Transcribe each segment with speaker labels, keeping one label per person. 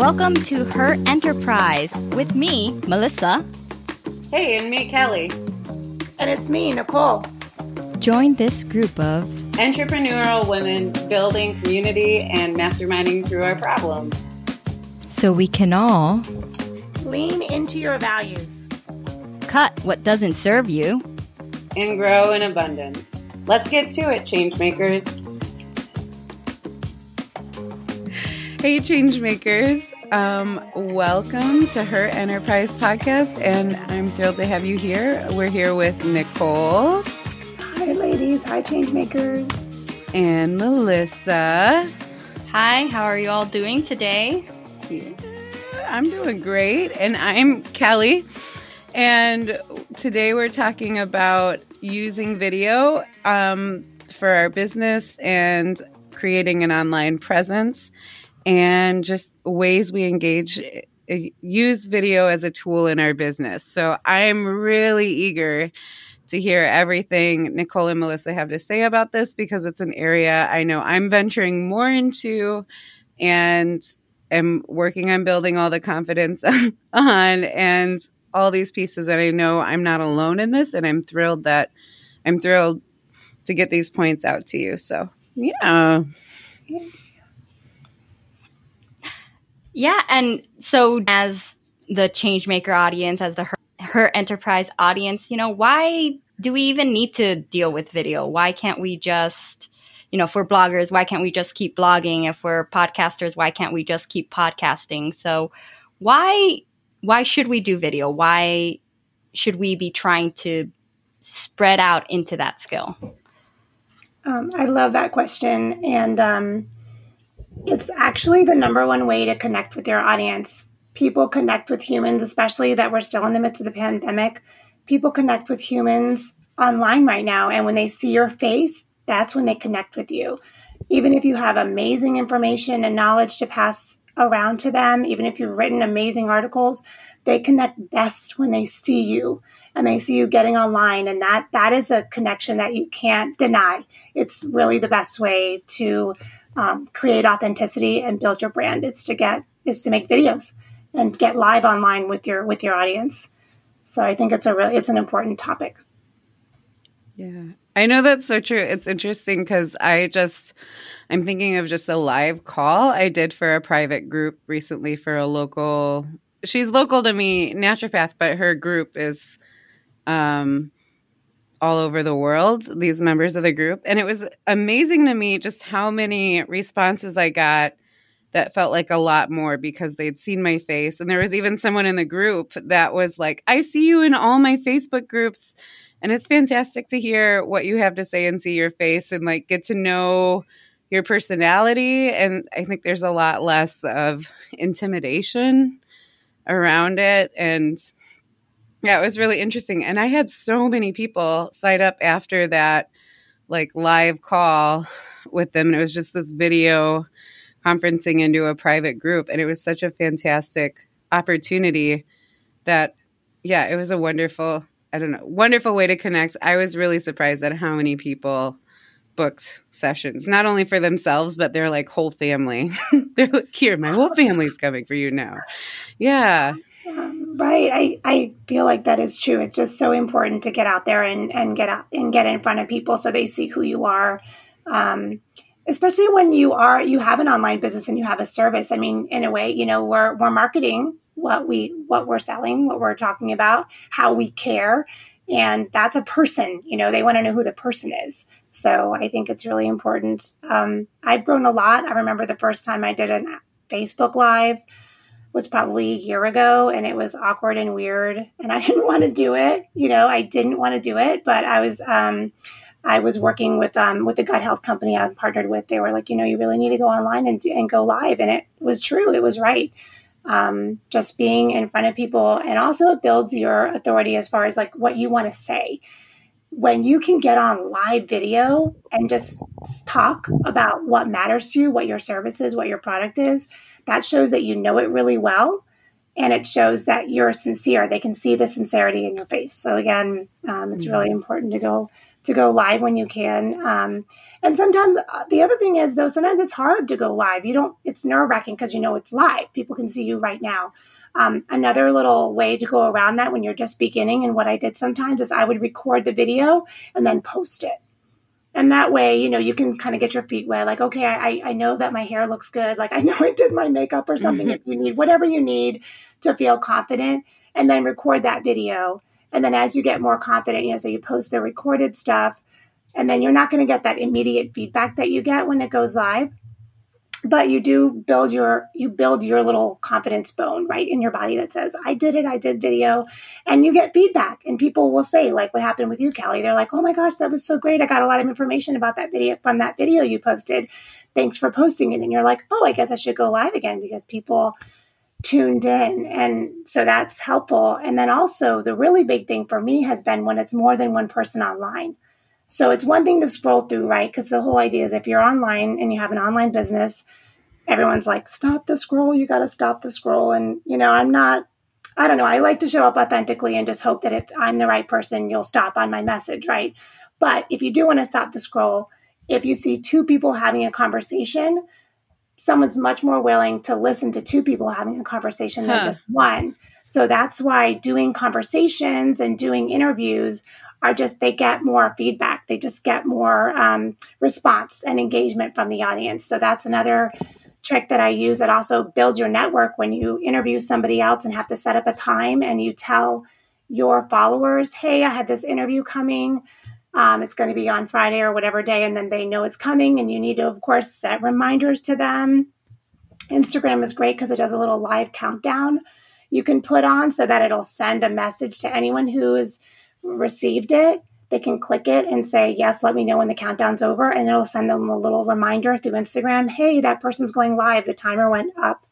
Speaker 1: Welcome to Her Enterprise with me, Melissa.
Speaker 2: Hey, and me, Kelly.
Speaker 3: And it's me, Nicole.
Speaker 1: Join this group of
Speaker 2: entrepreneurial women building community and masterminding through our problems.
Speaker 1: So we can all
Speaker 3: lean into your values,
Speaker 1: cut what doesn't serve you,
Speaker 2: and grow in abundance. Let's get to it, changemakers. Hey, changemakers. Um, welcome to Her Enterprise podcast, and I'm thrilled to have you here. We're here with Nicole.
Speaker 3: Hi, ladies. Hi, changemakers.
Speaker 2: And Melissa.
Speaker 1: Hi, how are you all doing today?
Speaker 2: I'm doing great. And I'm Kelly. And today we're talking about using video um, for our business and creating an online presence and just ways we engage eh, use video as a tool in our business. So I'm really eager to hear everything Nicole and Melissa have to say about this because it's an area I know I'm venturing more into and am working on building all the confidence on and all these pieces that I know I'm not alone in this and I'm thrilled that I'm thrilled to get these points out to you. So, yeah.
Speaker 1: Yeah. And so, as the changemaker audience, as the her, her enterprise audience, you know, why do we even need to deal with video? Why can't we just, you know, if we're bloggers, why can't we just keep blogging? If we're podcasters, why can't we just keep podcasting? So, why why should we do video? Why should we be trying to spread out into that skill?
Speaker 3: Um, I love that question. And um, it's actually the number one way to connect with your audience. People connect with humans, especially that we're still in the midst of the pandemic. People connect with humans online right now. And when they see your face, that's when they connect with you. Even if you have amazing information and knowledge to pass around to them, even if you've written amazing articles, they connect best when they see you and they see you getting online and that that is a connection that you can't deny it's really the best way to um, create authenticity and build your brand. Is to get is to make videos and get live online with your with your audience. So i think it's a really it's an important topic.
Speaker 2: Yeah. I know that's so true. It's interesting because i just i'm thinking of just a live call i did for a private group recently for a local she's local to me naturopath but her group is um, all over the world, these members of the group. And it was amazing to me just how many responses I got that felt like a lot more because they'd seen my face. And there was even someone in the group that was like, I see you in all my Facebook groups. And it's fantastic to hear what you have to say and see your face and like get to know your personality. And I think there's a lot less of intimidation around it. And yeah, it was really interesting. And I had so many people sign up after that like live call with them. And it was just this video conferencing into a private group. And it was such a fantastic opportunity that, yeah, it was a wonderful, I don't know, wonderful way to connect. I was really surprised at how many people booked sessions, not only for themselves, but their like whole family. They're like, here, my whole family's coming for you now. Yeah.
Speaker 3: Right. I, I feel like that is true. It's just so important to get out there and, and get out and get in front of people so they see who you are. Um, especially when you are you have an online business and you have a service. I mean, in a way, you know, we're we're marketing what we what we're selling, what we're talking about, how we care. And that's a person, you know, they want to know who the person is. So I think it's really important. Um, I've grown a lot. I remember the first time I did a Facebook Live was probably a year ago and it was awkward and weird and I didn't want to do it. You know, I didn't want to do it, but I was um I was working with um with the gut health company I partnered with. They were like, you know, you really need to go online and do, and go live and it was true. It was right. Um, just being in front of people and also it builds your authority as far as like what you want to say when you can get on live video and just talk about what matters to you, what your service is, what your product is, that shows that you know it really well and it shows that you're sincere. They can see the sincerity in your face. So, again, um, it's really mm-hmm. important to go to go live when you can. Um, and sometimes uh, the other thing is though, sometimes it's hard to go live. You don't. It's nerve wracking because you know it's live. People can see you right now. Um, another little way to go around that when you're just beginning, and what I did sometimes is I would record the video and then post it. And that way, you know, you can kind of get your feet wet. Like, okay, I, I know that my hair looks good. Like, I know I did my makeup or something. Mm-hmm. If you need whatever you need to feel confident, and then record that video. And then as you get more confident, you know, so you post the recorded stuff, and then you're not going to get that immediate feedback that you get when it goes live but you do build your you build your little confidence bone right in your body that says i did it i did video and you get feedback and people will say like what happened with you kelly they're like oh my gosh that was so great i got a lot of information about that video from that video you posted. Thanks for posting it and you're like oh i guess i should go live again because people tuned in and so that's helpful and then also the really big thing for me has been when it's more than one person online so it's one thing to scroll through, right? Because the whole idea is if you're online and you have an online business, everyone's like, stop the scroll. You got to stop the scroll. And, you know, I'm not, I don't know. I like to show up authentically and just hope that if I'm the right person, you'll stop on my message, right? But if you do want to stop the scroll, if you see two people having a conversation, someone's much more willing to listen to two people having a conversation huh. than just one. So that's why doing conversations and doing interviews are just they get more feedback. They just get more um, response and engagement from the audience. So that's another trick that i use. That also builds your network when you interview somebody else and have to set up a time and you tell your followers hey i had this interview coming. Um, it's going to be on friday or whatever day and then they know it's coming and you need to of course set reminders to them. Instagram is great because it does a little live countdown you can put on so that it'll send a message to anyone who is received it, they can click it and say, Yes, let me know when the countdown's over. And it'll send them a little reminder through Instagram Hey, that person's going live. The timer went up.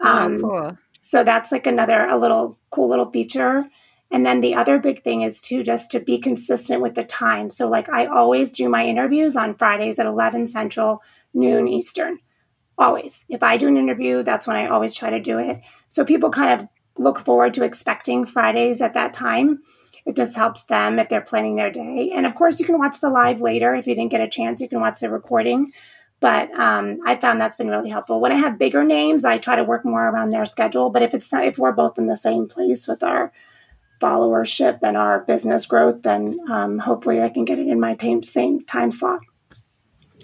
Speaker 2: Oh, um, cool.
Speaker 3: So that's like another, a little cool little feature. And then the other big thing is to just to be consistent with the time. So, like, I always do my interviews on Fridays at 11 Central, noon Eastern. Always. If I do an interview, that's when I always try to do it. So people kind of look forward to expecting Fridays at that time it just helps them if they're planning their day. And of course, you can watch the live later. If you didn't get a chance, you can watch the recording. But um, I found that's been really helpful. When I have bigger names, I try to work more around their schedule. But if it's not, if we're both in the same place with our followership and our business growth, then um, hopefully I can get it in my t- same time slot,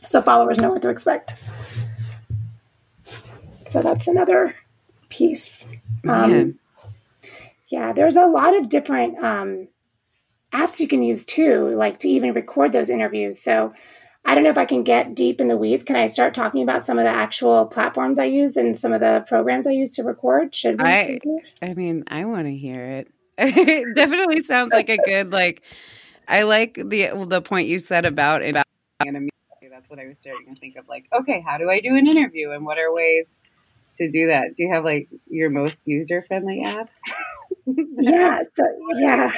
Speaker 3: so followers know what to expect. So that's another piece. Um, yeah, there's a lot of different um, apps you can use too, like to even record those interviews. So I don't know if I can get deep in the weeds. Can I start talking about some of the actual platforms I use and some of the programs I use to record? Should we?
Speaker 2: I, I mean, I want to hear it. it definitely sounds like a good like. I like the the point you said about about That's what I was starting to think of. Like, okay, how do I do an interview, and what are ways to do that? Do you have like your most user friendly app?
Speaker 3: yeah. So yeah.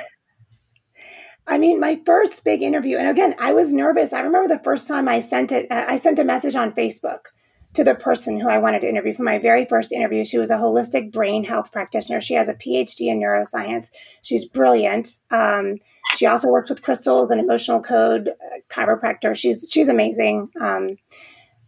Speaker 3: I mean, my first big interview, and again, I was nervous. I remember the first time I sent it, I sent a message on Facebook to the person who I wanted to interview for my very first interview. She was a holistic brain health practitioner. She has a PhD in neuroscience. She's brilliant. Um, she also works with crystals and emotional code uh, chiropractor. She's she's amazing. Um,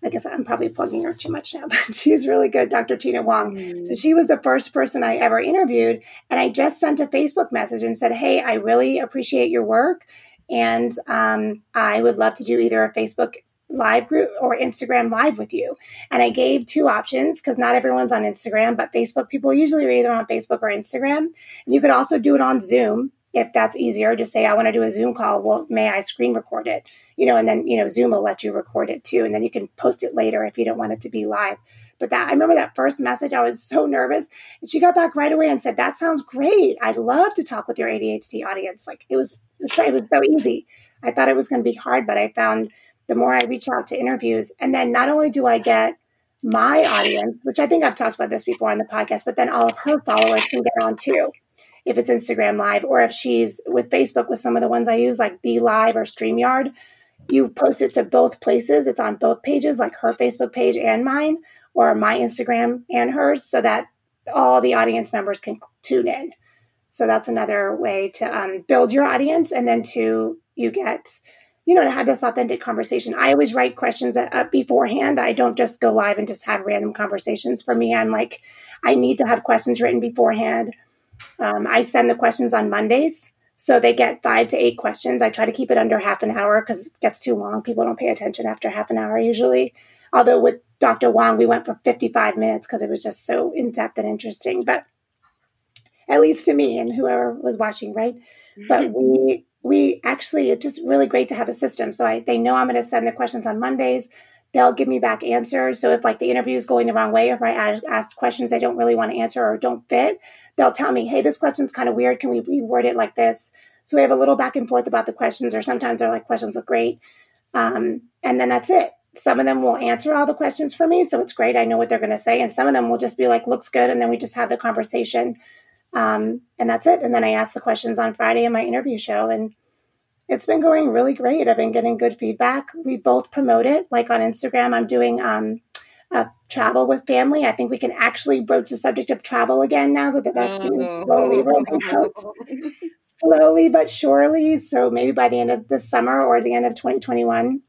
Speaker 3: I guess I'm probably plugging her too much now, but she's really good, Dr. Tina Wong. Mm. So she was the first person I ever interviewed. And I just sent a Facebook message and said, Hey, I really appreciate your work. And um, I would love to do either a Facebook live group or Instagram live with you. And I gave two options because not everyone's on Instagram, but Facebook people usually are either on Facebook or Instagram. And you could also do it on Zoom if that's easier. Just say, I want to do a Zoom call. Well, may I screen record it? You know, and then, you know, Zoom will let you record it too. And then you can post it later if you don't want it to be live. But that I remember that first message, I was so nervous. And she got back right away and said, That sounds great. I'd love to talk with your ADHD audience. Like it was it was it was so easy. I thought it was going to be hard, but I found the more I reach out to interviews, and then not only do I get my audience, which I think I've talked about this before on the podcast, but then all of her followers can get on too. If it's Instagram Live or if she's with Facebook with some of the ones I use, like BeLive or StreamYard, you post it to both places. It's on both pages, like her Facebook page and mine, or my Instagram and hers, so that all the audience members can tune in. So that's another way to um, build your audience and then to You get, you know, to have this authentic conversation. I always write questions up beforehand. I don't just go live and just have random conversations. For me, I'm like, I need to have questions written beforehand. Um, I send the questions on Mondays. So they get five to eight questions. I try to keep it under half an hour because it gets too long. People don't pay attention after half an hour usually. Although with Dr. Wong, we went for 55 minutes because it was just so in depth and interesting. But at least to me and whoever was watching, right? But we we actually it's just really great to have a system. So I they know I'm going to send the questions on Mondays. They'll give me back answers. So if like the interview is going the wrong way, or if I ask, questions they don't really want to answer or don't fit, they'll tell me, "Hey, this question's kind of weird. Can we reword it like this?" So we have a little back and forth about the questions, or sometimes they're like questions look great, um, and then that's it. Some of them will answer all the questions for me, so it's great. I know what they're going to say, and some of them will just be like, "Looks good," and then we just have the conversation, um, and that's it. And then I ask the questions on Friday in my interview show, and it's been going really great. I've been getting good feedback. We both promote it, like on Instagram. I'm doing um, travel with family. I think we can actually broach the subject of travel again now that the vaccine is slowly rolling out, slowly but surely. So maybe by the end of the summer or the end of 2021,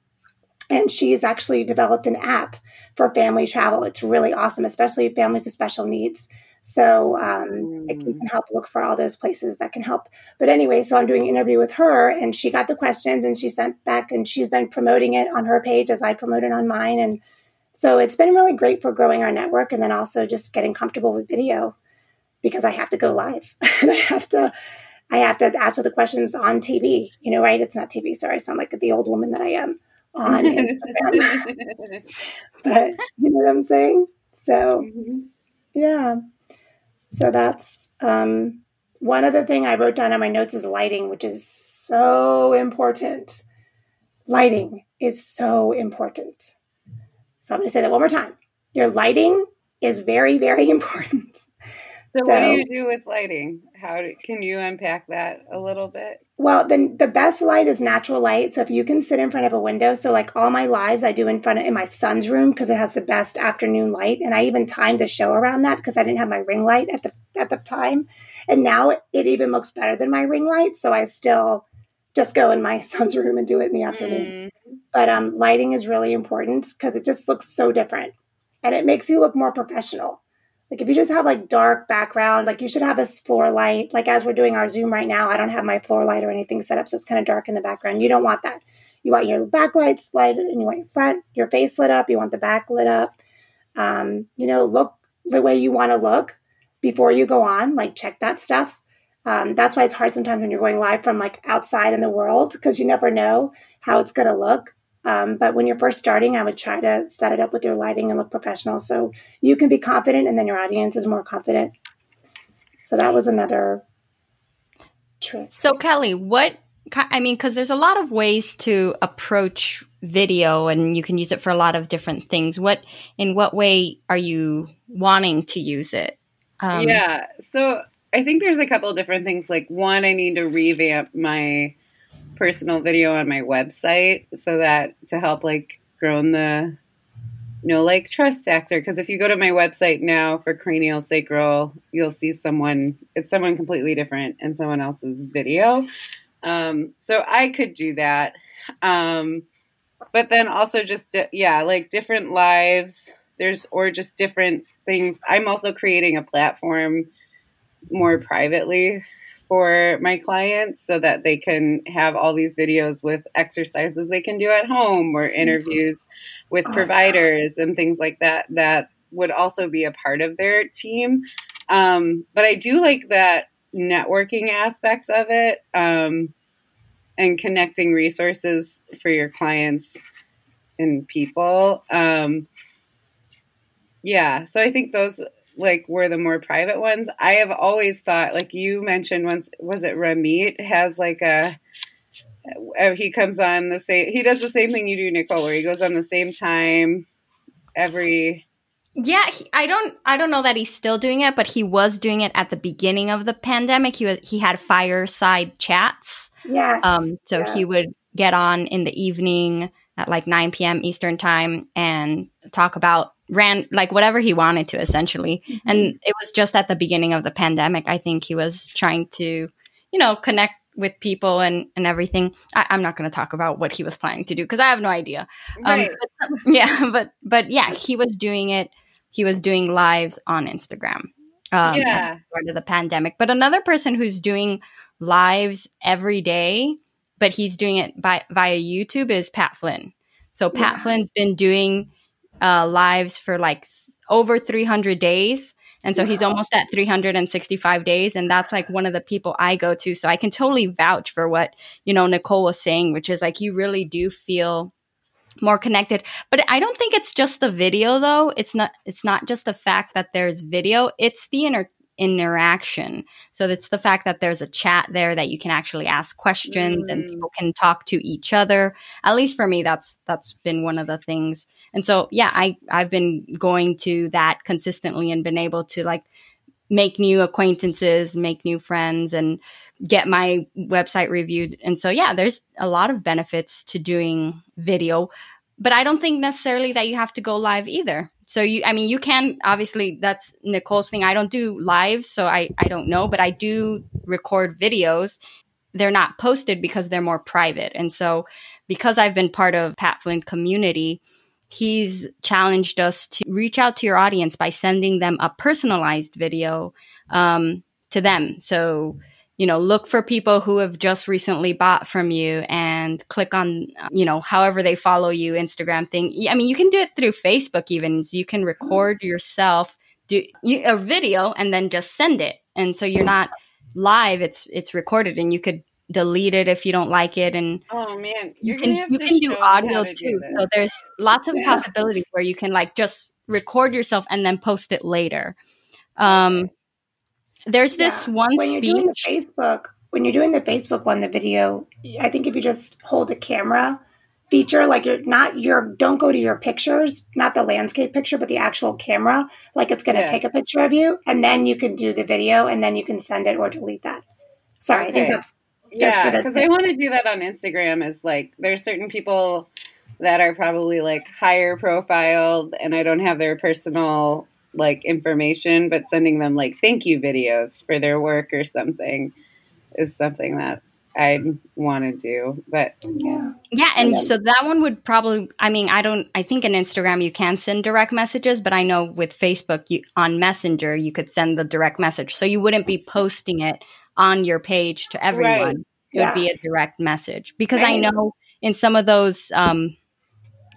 Speaker 3: and she's actually developed an app for family travel. It's really awesome, especially families with special needs. So um, mm. you can help look for all those places that can help. But anyway, so I'm doing an interview with her, and she got the questions, and she sent back, and she's been promoting it on her page as I promote it on mine, and so it's been really great for growing our network, and then also just getting comfortable with video because I have to go live and I have to I have to answer the questions on TV. You know, right? It's not TV. Sorry, I sound like the old woman that I am on Instagram. but you know what I'm saying? So, mm-hmm. yeah. So that's um, one other thing I wrote down on my notes is lighting, which is so important. Lighting is so important. So I'm going to say that one more time. Your lighting is very, very important.
Speaker 2: So, so, what do you do with lighting? How do, can you unpack that a little bit?
Speaker 3: Well, then the best light is natural light. So if you can sit in front of a window, so like all my lives I do in front of in my son's room because it has the best afternoon light, and I even timed the show around that because I didn't have my ring light at the at the time, and now it even looks better than my ring light. So I still just go in my son's room and do it in the afternoon. Mm. But um, lighting is really important because it just looks so different, and it makes you look more professional. Like if you just have like dark background, like you should have a floor light. Like as we're doing our Zoom right now, I don't have my floor light or anything set up, so it's kind of dark in the background. You don't want that. You want your backlights lighted, and you want your front, your face lit up. You want the back lit up. Um, you know, look the way you want to look before you go on. Like check that stuff. Um, that's why it's hard sometimes when you're going live from like outside in the world because you never know how it's going to look. Um, but when you're first starting, I would try to set it up with your lighting and look professional so you can be confident and then your audience is more confident. So that was another trick.
Speaker 1: So, Kelly, what, I mean, because there's a lot of ways to approach video and you can use it for a lot of different things. What, in what way are you wanting to use it?
Speaker 2: Um, yeah. So I think there's a couple different things. Like, one, I need to revamp my personal video on my website so that to help like grow the you know like trust factor. Because if you go to my website now for cranial sacral you'll see someone it's someone completely different in someone else's video. Um, so i could do that. Um, but then also just yeah like different lives. There's or just different things. I'm also creating a platform more privately for my clients so that they can have all these videos with exercises they can do at home or interviews with awesome. providers and things like that that would also be a part of their team. Um, but I do like that networking aspect of it um, and connecting resources for your clients and people. Um, yeah, so I think those like were the more private ones. I have always thought, like you mentioned once, was it Ramit has like a uh, he comes on the same he does the same thing you do nicole where he goes on the same time every
Speaker 1: yeah he, i don't i don't know that he's still doing it but he was doing it at the beginning of the pandemic he was he had fireside chats
Speaker 3: yes
Speaker 1: um so yeah. he would get on in the evening at like 9 p.m eastern time and talk about ran like whatever he wanted to essentially. Mm-hmm. And it was just at the beginning of the pandemic. I think he was trying to, you know, connect with people and and everything. I, am not going to talk about what he was planning to do because I have no idea. Um, right. Um, but, yeah, but but yeah, he was doing it. He was doing lives on Instagram. Um, yeah, part of the pandemic. But another person who's doing lives every day, but he's doing it by via YouTube is Pat Flynn. So Pat yeah. Flynn's been doing uh, lives for like over 300 days. And so he's almost at 365 days. And that's like one of the people I go to. So I can totally vouch for what, you know, Nicole was saying, which is like you really do feel more connected. But I don't think it's just the video though. It's not it's not just the fact that there's video, it's the inner interaction. So it's the fact that there's a chat there that you can actually ask questions mm. and people can talk to each other. At least for me, that's that's been one of the things. And so yeah, I I've been going to that consistently and been able to like make new acquaintances, make new friends, and get my website reviewed. And so yeah, there's a lot of benefits to doing video. But I don't think necessarily that you have to go live either. So you, I mean, you can obviously that's Nicole's thing. I don't do lives, so I, I don't know, but I do record videos. They're not posted because they're more private. And so because I've been part of Pat Flynn community, he's challenged us to reach out to your audience by sending them a personalized video um, to them. So you know, look for people who have just recently bought from you and click on, you know, however they follow you, Instagram thing. I mean, you can do it through Facebook even. So you can record yourself, do a video and then just send it. And so you're not live, it's it's recorded and you could delete it if you don't like it and
Speaker 2: oh man
Speaker 1: you can you can do audio to too do so there's lots of yeah. possibilities where you can like just record yourself and then post it later um there's this yeah. one
Speaker 3: when
Speaker 1: speech.
Speaker 3: You're doing the Facebook, when you're doing the Facebook one, the video, I think if you just hold the camera feature, like you're not your don't go to your pictures, not the landscape picture, but the actual camera, like it's going to yeah. take a picture of you, and then you can do the video, and then you can send it or delete that. Sorry, okay. I think that's
Speaker 2: yeah, because I want to do that on Instagram. Is like there's certain people that are probably like higher profiled, and I don't have their personal like information, but sending them like thank you videos for their work or something is something that I want to do. But
Speaker 3: yeah,
Speaker 1: yeah, and so that one would probably. I mean, I don't. I think in Instagram you can send direct messages, but I know with Facebook you on Messenger you could send the direct message, so you wouldn't be posting it on your page to everyone. Right. It yeah. would be a direct message because right. I know in some of those um,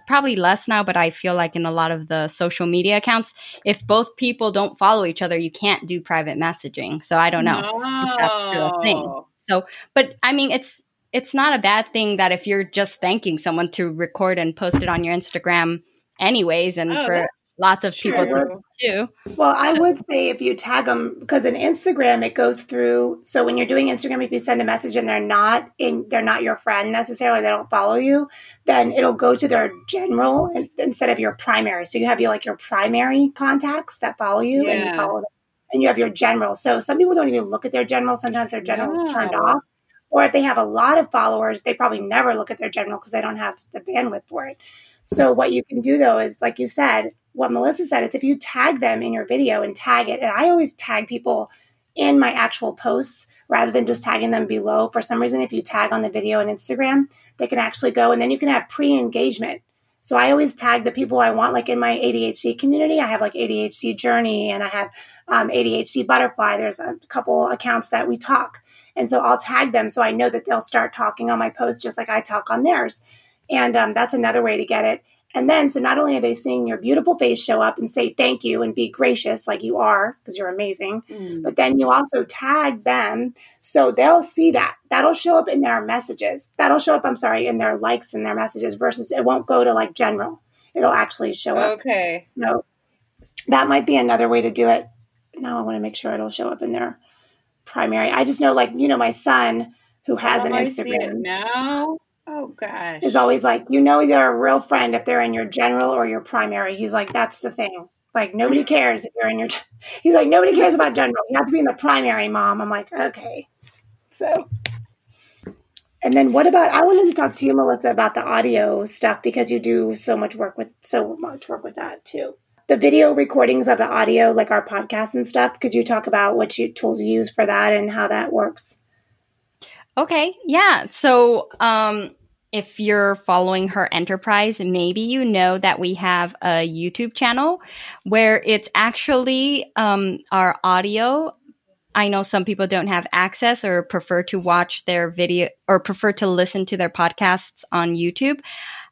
Speaker 1: probably less now, but I feel like in a lot of the social media accounts, if both people don't follow each other, you can't do private messaging. So I don't know no. that's still a thing. So, but I mean, it's it's not a bad thing that if you're just thanking someone to record and post it on your Instagram, anyways, and oh, for lots of sure. people too.
Speaker 3: Well, I so. would say if you tag them because in Instagram it goes through. So when you're doing Instagram, if you send a message and they're not in, they're not your friend necessarily, they don't follow you, then it'll go to their general instead of your primary. So you have your like your primary contacts that follow you, yeah. and you follow them, and you have your general. So some people don't even look at their general. Sometimes their general is turned off. Or if they have a lot of followers, they probably never look at their general because they don't have the bandwidth for it. So what you can do though is, like you said, what Melissa said is if you tag them in your video and tag it, and I always tag people in my actual posts rather than just tagging them below. For some reason, if you tag on the video on Instagram, they can actually go and then you can have pre engagement. So I always tag the people I want, like in my ADHD community. I have like ADHD Journey and I have um, ADHD Butterfly. There's a couple accounts that we talk. And so I'll tag them so I know that they'll start talking on my post just like I talk on theirs. And um, that's another way to get it. And then, so not only are they seeing your beautiful face show up and say thank you and be gracious like you are, because you're amazing, mm. but then you also tag them so they'll see that. That'll show up in their messages. That'll show up, I'm sorry, in their likes and their messages versus it won't go to like general. It'll actually show up.
Speaker 2: Okay.
Speaker 3: So that might be another way to do it. Now I want to make sure it'll show up in their primary. I just know, like, you know, my son who has an Instagram.
Speaker 2: now? Oh gosh.
Speaker 3: Is always like, you know, they're a real friend if they're in your general or your primary. He's like, that's the thing. Like nobody cares if you're in your. He's like, nobody cares about general. You have to be in the primary, mom. I'm like, okay. So, and then what about? I wanted to talk to you, Melissa, about the audio stuff because you do so much work with so much work with that too. The video recordings of the audio, like our podcast and stuff. Could you talk about what you, tools you use for that and how that works?
Speaker 1: Okay, yeah. So, um, if you're following her enterprise, maybe you know that we have a YouTube channel where it's actually um, our audio. I know some people don't have access or prefer to watch their video or prefer to listen to their podcasts on YouTube.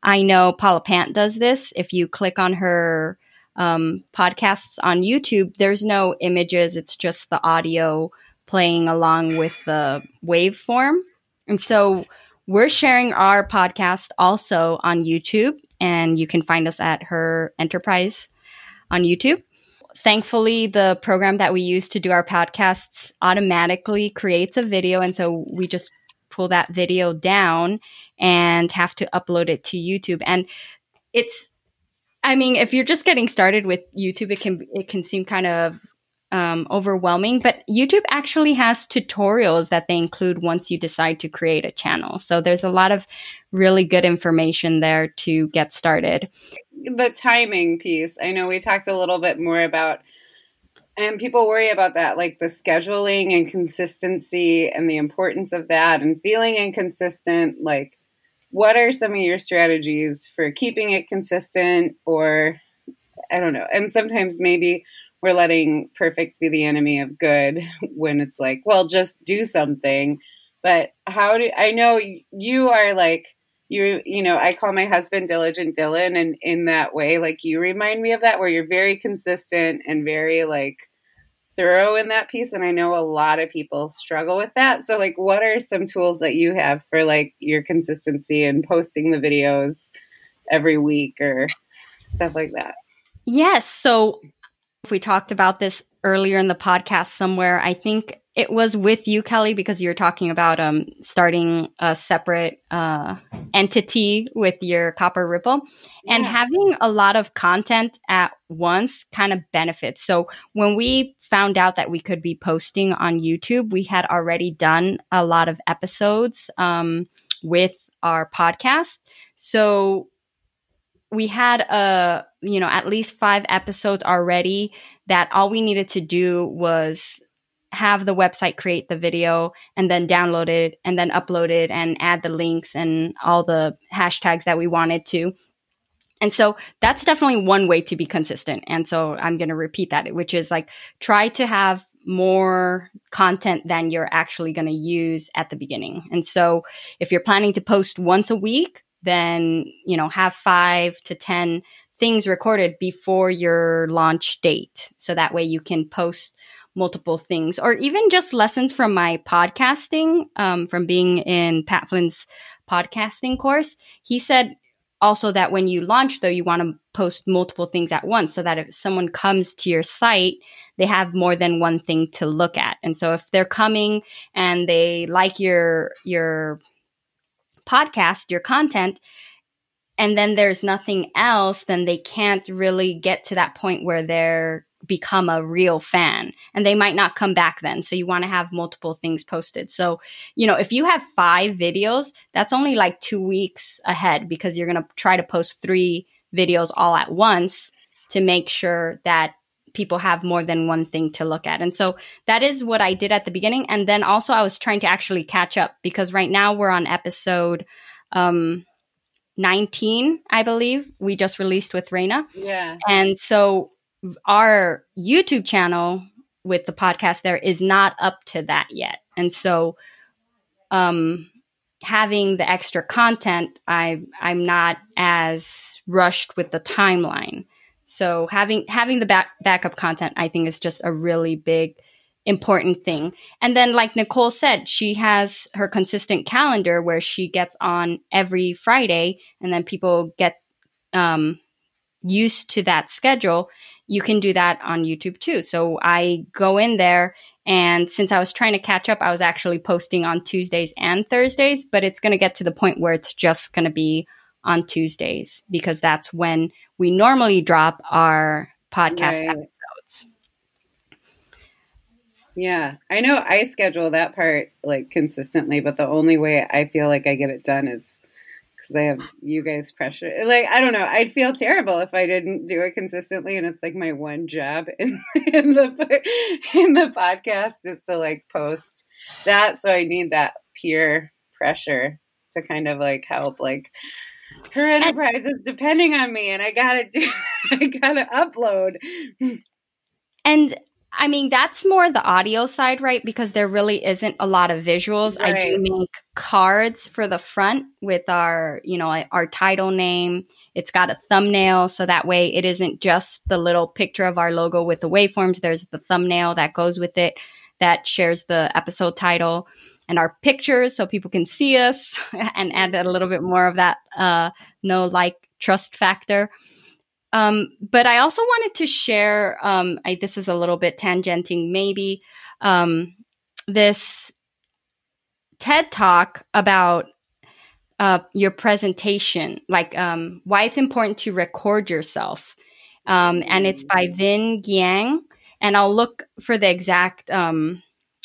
Speaker 1: I know Paula Pant does this. If you click on her um, podcasts on YouTube, there's no images, it's just the audio playing along with the waveform. And so we're sharing our podcast also on YouTube, and you can find us at her enterprise on YouTube. Thankfully, the program that we use to do our podcasts automatically creates a video. And so we just pull that video down and have to upload it to YouTube. And it's, I mean, if you're just getting started with YouTube, it can it can seem kind of um, overwhelming, but YouTube actually has tutorials that they include once you decide to create a channel. So there's a lot of really good information there to get started.
Speaker 2: The timing piece, I know we talked a little bit more about, and people worry about that, like the scheduling and consistency and the importance of that and feeling inconsistent. Like, what are some of your strategies for keeping it consistent or I don't know. And sometimes maybe we're letting perfect be the enemy of good when it's like, well, just do something. But how do I know you are like you you know, I call my husband diligent Dylan and in that way like you remind me of that where you're very consistent and very like thorough in that piece and I know a lot of people struggle with that. So like what are some tools that you have for like your consistency and posting the videos every week or stuff like that?
Speaker 1: Yes. So we talked about this earlier in the podcast somewhere. I think it was with you, Kelly, because you were talking about um, starting a separate uh, entity with your Copper Ripple yeah. and having a lot of content at once kind of benefits. So when we found out that we could be posting on YouTube, we had already done a lot of episodes um, with our podcast. So we had a you know at least five episodes already that all we needed to do was have the website create the video and then download it and then upload it and add the links and all the hashtags that we wanted to. And so that's definitely one way to be consistent. And so i'm going to repeat that which is like try to have more content than you're actually going to use at the beginning. And so if you're planning to post once a week then, you know, have five to 10 things recorded before your launch date. So that way you can post multiple things or even just lessons from my podcasting, um, from being in Pat Flynn's podcasting course. He said also that when you launch though, you want to post multiple things at once so that if someone comes to your site, they have more than one thing to look at. And so if they're coming and they like your, your podcast, your content, and then there's nothing else, then they can't really get to that point where they're become a real fan and they might not come back then. So you want to have multiple things posted. So, you know, if you have five videos, that's only like two weeks ahead because you're going to try to post three videos all at once to make sure that people have more than one thing to look at. And so that is what I did at the beginning. And then also I was trying to actually catch up because right now we're on episode um 19, I believe. We just released with Reina.
Speaker 2: Yeah.
Speaker 1: And so our YouTube channel with the podcast there is not up to that yet. And so um having the extra content, I I'm not as rushed with the timeline. So having having the back, backup content, I think, is just a really big important thing. And then, like Nicole said, she has her consistent calendar where she gets on every Friday, and then people get um, used to that schedule. You can do that on YouTube too. So I go in there, and since I was trying to catch up, I was actually posting on Tuesdays and Thursdays, but it's going to get to the point where it's just going to be on Tuesdays because that's when we normally drop our podcast right. episodes.
Speaker 2: Yeah, I know I schedule that part like consistently, but the only way I feel like I get it done is because I have you guys pressure. Like I don't know, I'd feel terrible if I didn't do it consistently, and it's like my one job in, in the in the podcast is to like post that. So I need that peer pressure to kind of like help like her enterprise and, is depending on me and I gotta do I gotta upload.
Speaker 1: And I mean, that's more the audio side, right? Because there really isn't a lot of visuals. Right. I do make cards for the front with our, you know, our title name. It's got a thumbnail. So that way it isn't just the little picture of our logo with the waveforms. There's the thumbnail that goes with it that shares the episode title and our pictures so people can see us and add a little bit more of that uh, no like trust factor. Um, but I also wanted to share. Um, I, this is a little bit tangenting, maybe um, this TED talk about uh, your presentation, like um, why it's important to record yourself, um, and it's by Vinh Giang. And I'll look for the exact.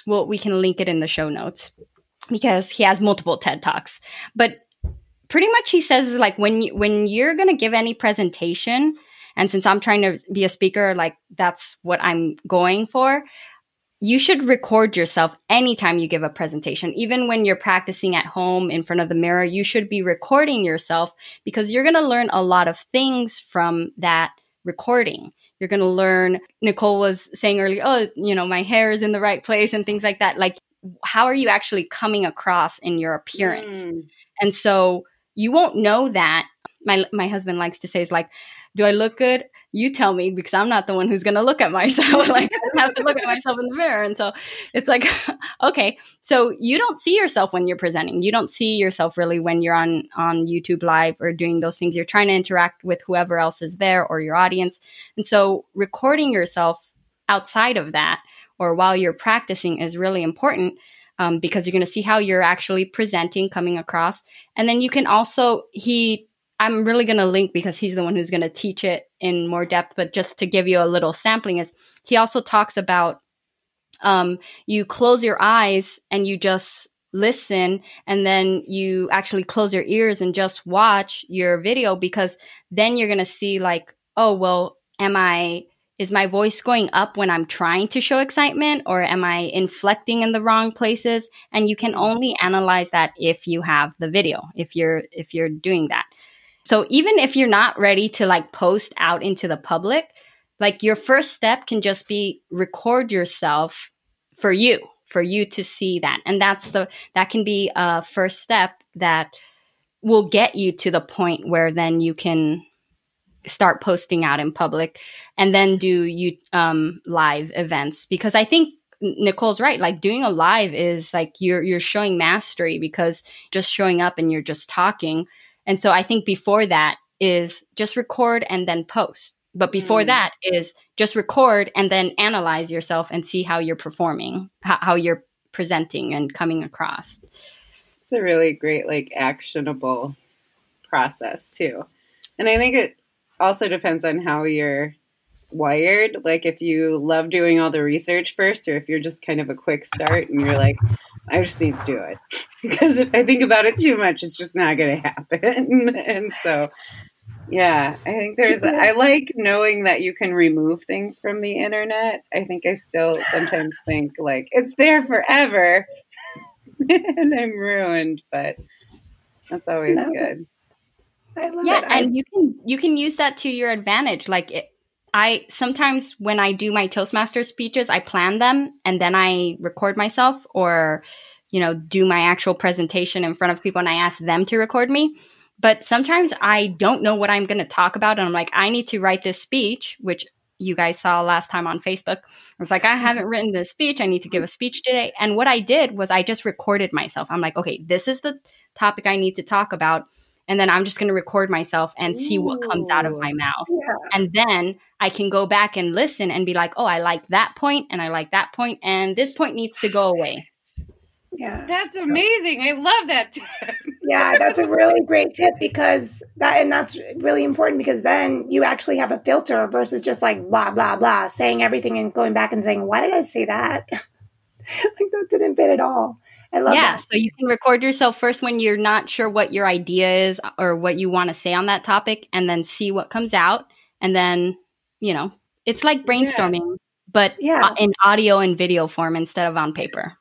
Speaker 1: Well, we can link it in the show notes because he has multiple TED talks, but pretty much he says like when you, when you're going to give any presentation and since i'm trying to be a speaker like that's what i'm going for you should record yourself anytime you give a presentation. Even when you're practicing at home in front of the mirror you should be recording yourself because you're going to learn a lot of things from that recording you're going to learn nicole was saying earlier oh you know my hair is in the right place and things like that like how are you actually coming across in your appearance mm. and so you won't know that. My my husband likes to say is like, do I look good? You tell me because I'm not the one who's going to look at myself. like I have to look at myself in the mirror. And so it's like, okay, so you don't see yourself when you're presenting. You don't see yourself really when you're on on YouTube live or doing those things. You're trying to interact with whoever else is there or your audience. And so recording yourself outside of that or while you're practicing is really important um, because you're going to see how you're actually presenting, coming across. And then you can also, he, I'm really going to link because he's the one who's going to teach it in more depth. But just to give you a little sampling, is he also talks about um, you close your eyes and you just listen and then you actually close your ears and just watch your video because then you're going to see like oh well am i is my voice going up when I'm trying to show excitement or am I inflecting in the wrong places? And you can only analyze that if you have the video, if you're, if you're doing that. So even if you're not ready to like post out into the public, like your first step can just be record yourself for you, for you to see that. And that's the, that can be a first step that will get you to the point where then you can start posting out in public and then do you um, live events because I think Nicole's right. Like doing a live is like you're you're showing mastery because just showing up and you're just talking. And so I think before that is just record and then post. But before mm. that is just record and then analyze yourself and see how you're performing, how, how you're presenting and coming across.
Speaker 2: It's a really great like actionable process too. And I think it also depends on how you're wired. Like if you love doing all the research first, or if you're just kind of a quick start and you're like, I just need to do it. Because if I think about it too much, it's just not going to happen. and so, yeah, I think there's, I like knowing that you can remove things from the internet. I think I still sometimes think like it's there forever and I'm ruined, but that's always good.
Speaker 1: I love yeah, it. I, and you can you can use that to your advantage. Like it, I sometimes when I do my Toastmaster speeches, I plan them and then I record myself or you know do my actual presentation in front of people and I ask them to record me. But sometimes I don't know what I'm going to talk about and I'm like I need to write this speech, which you guys saw last time on Facebook. I was like, I haven't written this speech. I need to give a speech today. And what I did was I just recorded myself. I'm like, okay, this is the topic I need to talk about and then I'm just going to record myself and see what comes out of my mouth. Yeah. And then I can go back and listen and be like, oh, I like that point and I like that point and this point needs to go away.
Speaker 2: Yeah. That's amazing. I love that tip.
Speaker 3: yeah, that's a really great tip because that and that's really important because then you actually have a filter versus just like blah blah blah saying everything and going back and saying, Why did I say that? like that didn't fit at all. I love yeah, that.
Speaker 1: so you can record yourself first when you're not sure what your idea is or what you want to say on that topic, and then see what comes out. And then, you know, it's like brainstorming, yeah. but yeah. in audio and video form instead of on paper.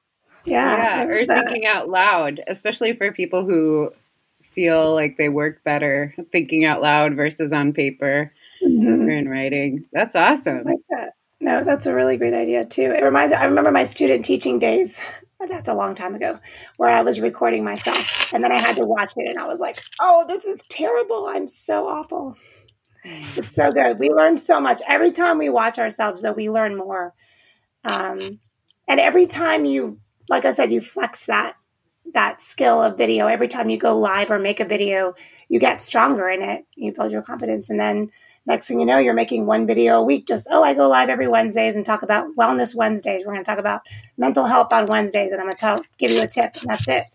Speaker 3: Yeah.
Speaker 2: yeah or thinking out loud, especially for people who feel like they work better thinking out loud versus on paper mm-hmm. or in writing. That's awesome.
Speaker 3: I like that. No, that's a really great idea too. It reminds I remember my student teaching days. That's a long time ago, where I was recording myself and then I had to watch it and I was like, "Oh, this is terrible. I'm so awful." It's so good. We learn so much every time we watch ourselves. Though we learn more, um, and every time you, like I said, you flex that that skill of video. Every time you go live or make a video, you get stronger in it. You build your confidence, and then next thing you know, you're making one video a week. Just, oh, I go live every Wednesdays and talk about wellness Wednesdays. We're going to talk about mental health on Wednesdays, and I'm going to tell, give you a tip, and that's it.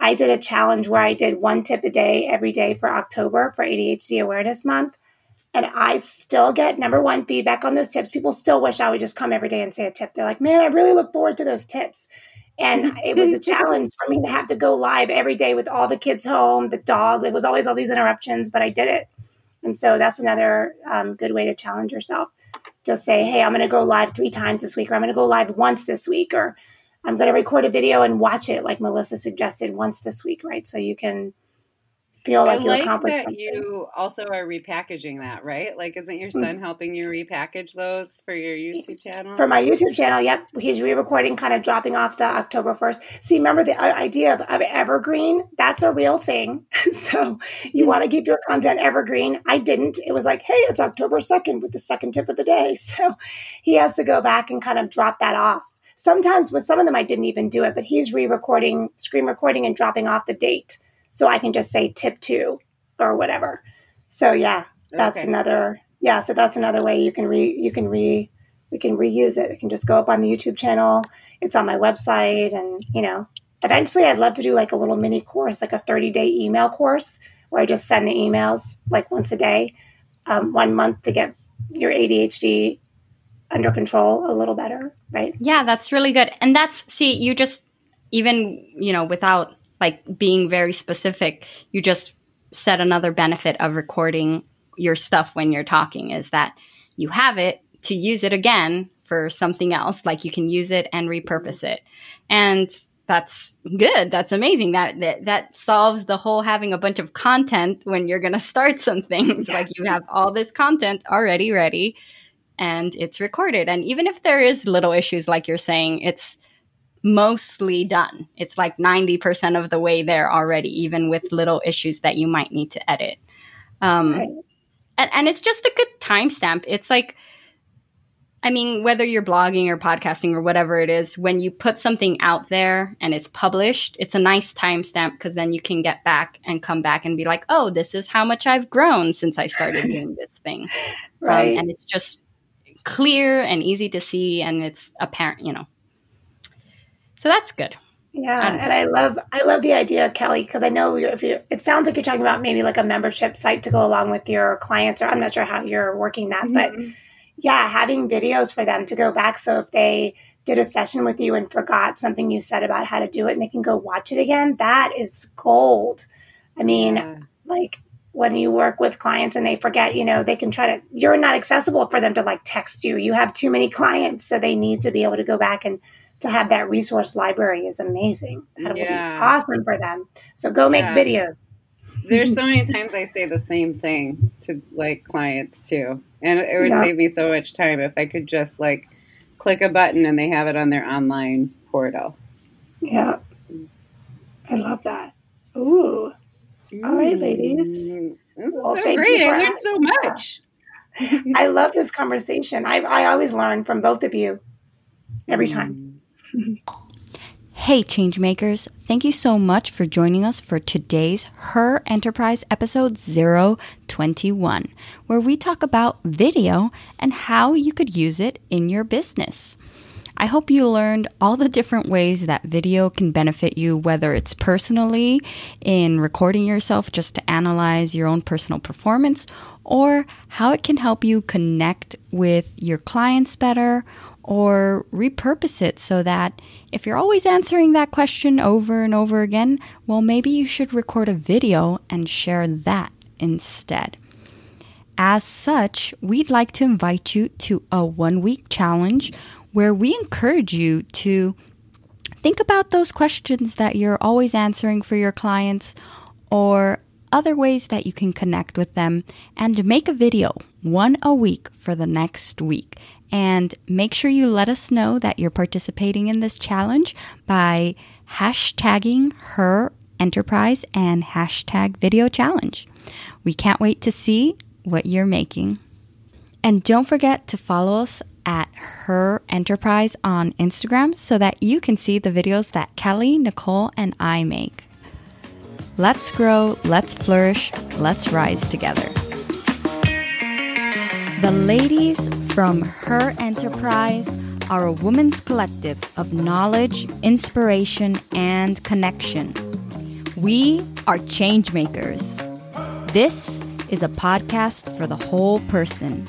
Speaker 3: I did a challenge where I did one tip a day every day for October for ADHD Awareness Month. And I still get number one feedback on those tips. People still wish I would just come every day and say a tip. They're like, man, I really look forward to those tips. And it was a challenge for me to have to go live every day with all the kids home, the dog. It was always all these interruptions, but I did it. And so that's another um, good way to challenge yourself. Just say, hey, I'm going to go live three times this week, or I'm going to go live once this week, or I'm going to record a video and watch it, like Melissa suggested, once this week, right? So you can feel like I you like accomplished that something.
Speaker 2: You also are repackaging that, right? Like, isn't your son mm-hmm. helping you repackage those for your YouTube channel?
Speaker 3: For my YouTube channel, yep. He's re-recording, kind of dropping off the October first. See, remember the uh, idea of, of evergreen? That's a real thing. so you want to keep your content evergreen. I didn't. It was like, hey, it's October second with the second tip of the day. So he has to go back and kind of drop that off. Sometimes with some of them, I didn't even do it, but he's re-recording, screen recording, and dropping off the date so I can just say tip two or whatever. So yeah, that's okay. another yeah. So that's another way you can re you can re we can reuse it. It can just go up on the YouTube channel. It's on my website, and you know, eventually I'd love to do like a little mini course, like a thirty day email course where I just send the emails like once a day, um, one month to get your ADHD under control a little better, right?
Speaker 1: Yeah, that's really good. And that's see, you just even you know without like being very specific, you just said another benefit of recording your stuff when you're talking is that you have it to use it again for something else. Like you can use it and repurpose it. And that's good. That's amazing. That, that that solves the whole having a bunch of content when you're going to start some things. like you have all this content already ready and it's recorded. And even if there is little issues like you're saying, it's mostly done. It's like 90% of the way there already, even with little issues that you might need to edit. Um, right. and, and it's just a good timestamp. It's like, I mean, whether you're blogging or podcasting or whatever it is, when you put something out there and it's published, it's a nice timestamp because then you can get back and come back and be like, oh, this is how much I've grown since I started doing this thing. Um, right. Um, and it's just clear and easy to see and it's apparent, you know, so that's good.
Speaker 3: Yeah, and I love I love the idea, Kelly, because I know if you it sounds like you're talking about maybe like a membership site to go along with your clients, or I'm not sure how you're working that, mm-hmm. but yeah, having videos for them to go back. So if they did a session with you and forgot something you said about how to do it, and they can go watch it again, that is gold. I mean, yeah. like when you work with clients and they forget, you know, they can try to, you're not accessible for them to like text you. You have too many clients. So they need to be able to go back and to have that resource library is amazing. That yeah. would be awesome for them. So go make yeah. videos.
Speaker 2: There's so many times I say the same thing to like clients too. And it would yeah. save me so much time if I could just like click a button and they have it on their online portal.
Speaker 3: Yeah. I love that. Ooh. All right, ladies.
Speaker 2: Mm. Well, so great. I learned so much.
Speaker 3: I love this conversation. I, I always learn from both of you every time. Mm.
Speaker 1: Hey, Changemakers. Thank you so much for joining us for today's Her Enterprise episode 021, where we talk about video and how you could use it in your business. I hope you learned all the different ways that video can benefit you, whether it's personally in recording yourself just to analyze your own personal performance, or how it can help you connect with your clients better or repurpose it so that if you're always answering that question over and over again, well, maybe you should record a video and share that instead. As such, we'd like to invite you to a one week challenge where we encourage you to think about those questions that you're always answering for your clients or other ways that you can connect with them and make a video, one a week for the next week. And make sure you let us know that you're participating in this challenge by hashtagging her enterprise and hashtag video challenge. We can't wait to see what you're making. And don't forget to follow us at Her Enterprise on Instagram so that you can see the videos that Kelly, Nicole, and I make. Let's grow, let's flourish, let's rise together. The ladies from Her Enterprise are a women's collective of knowledge, inspiration, and connection. We are change makers. This is a podcast for the whole person.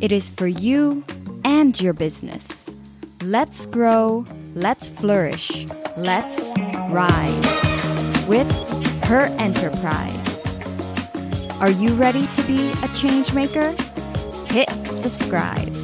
Speaker 1: It is for you and your business. Let's grow, let's flourish, let's rise with her enterprise. Are you ready to be a change maker? Hit subscribe.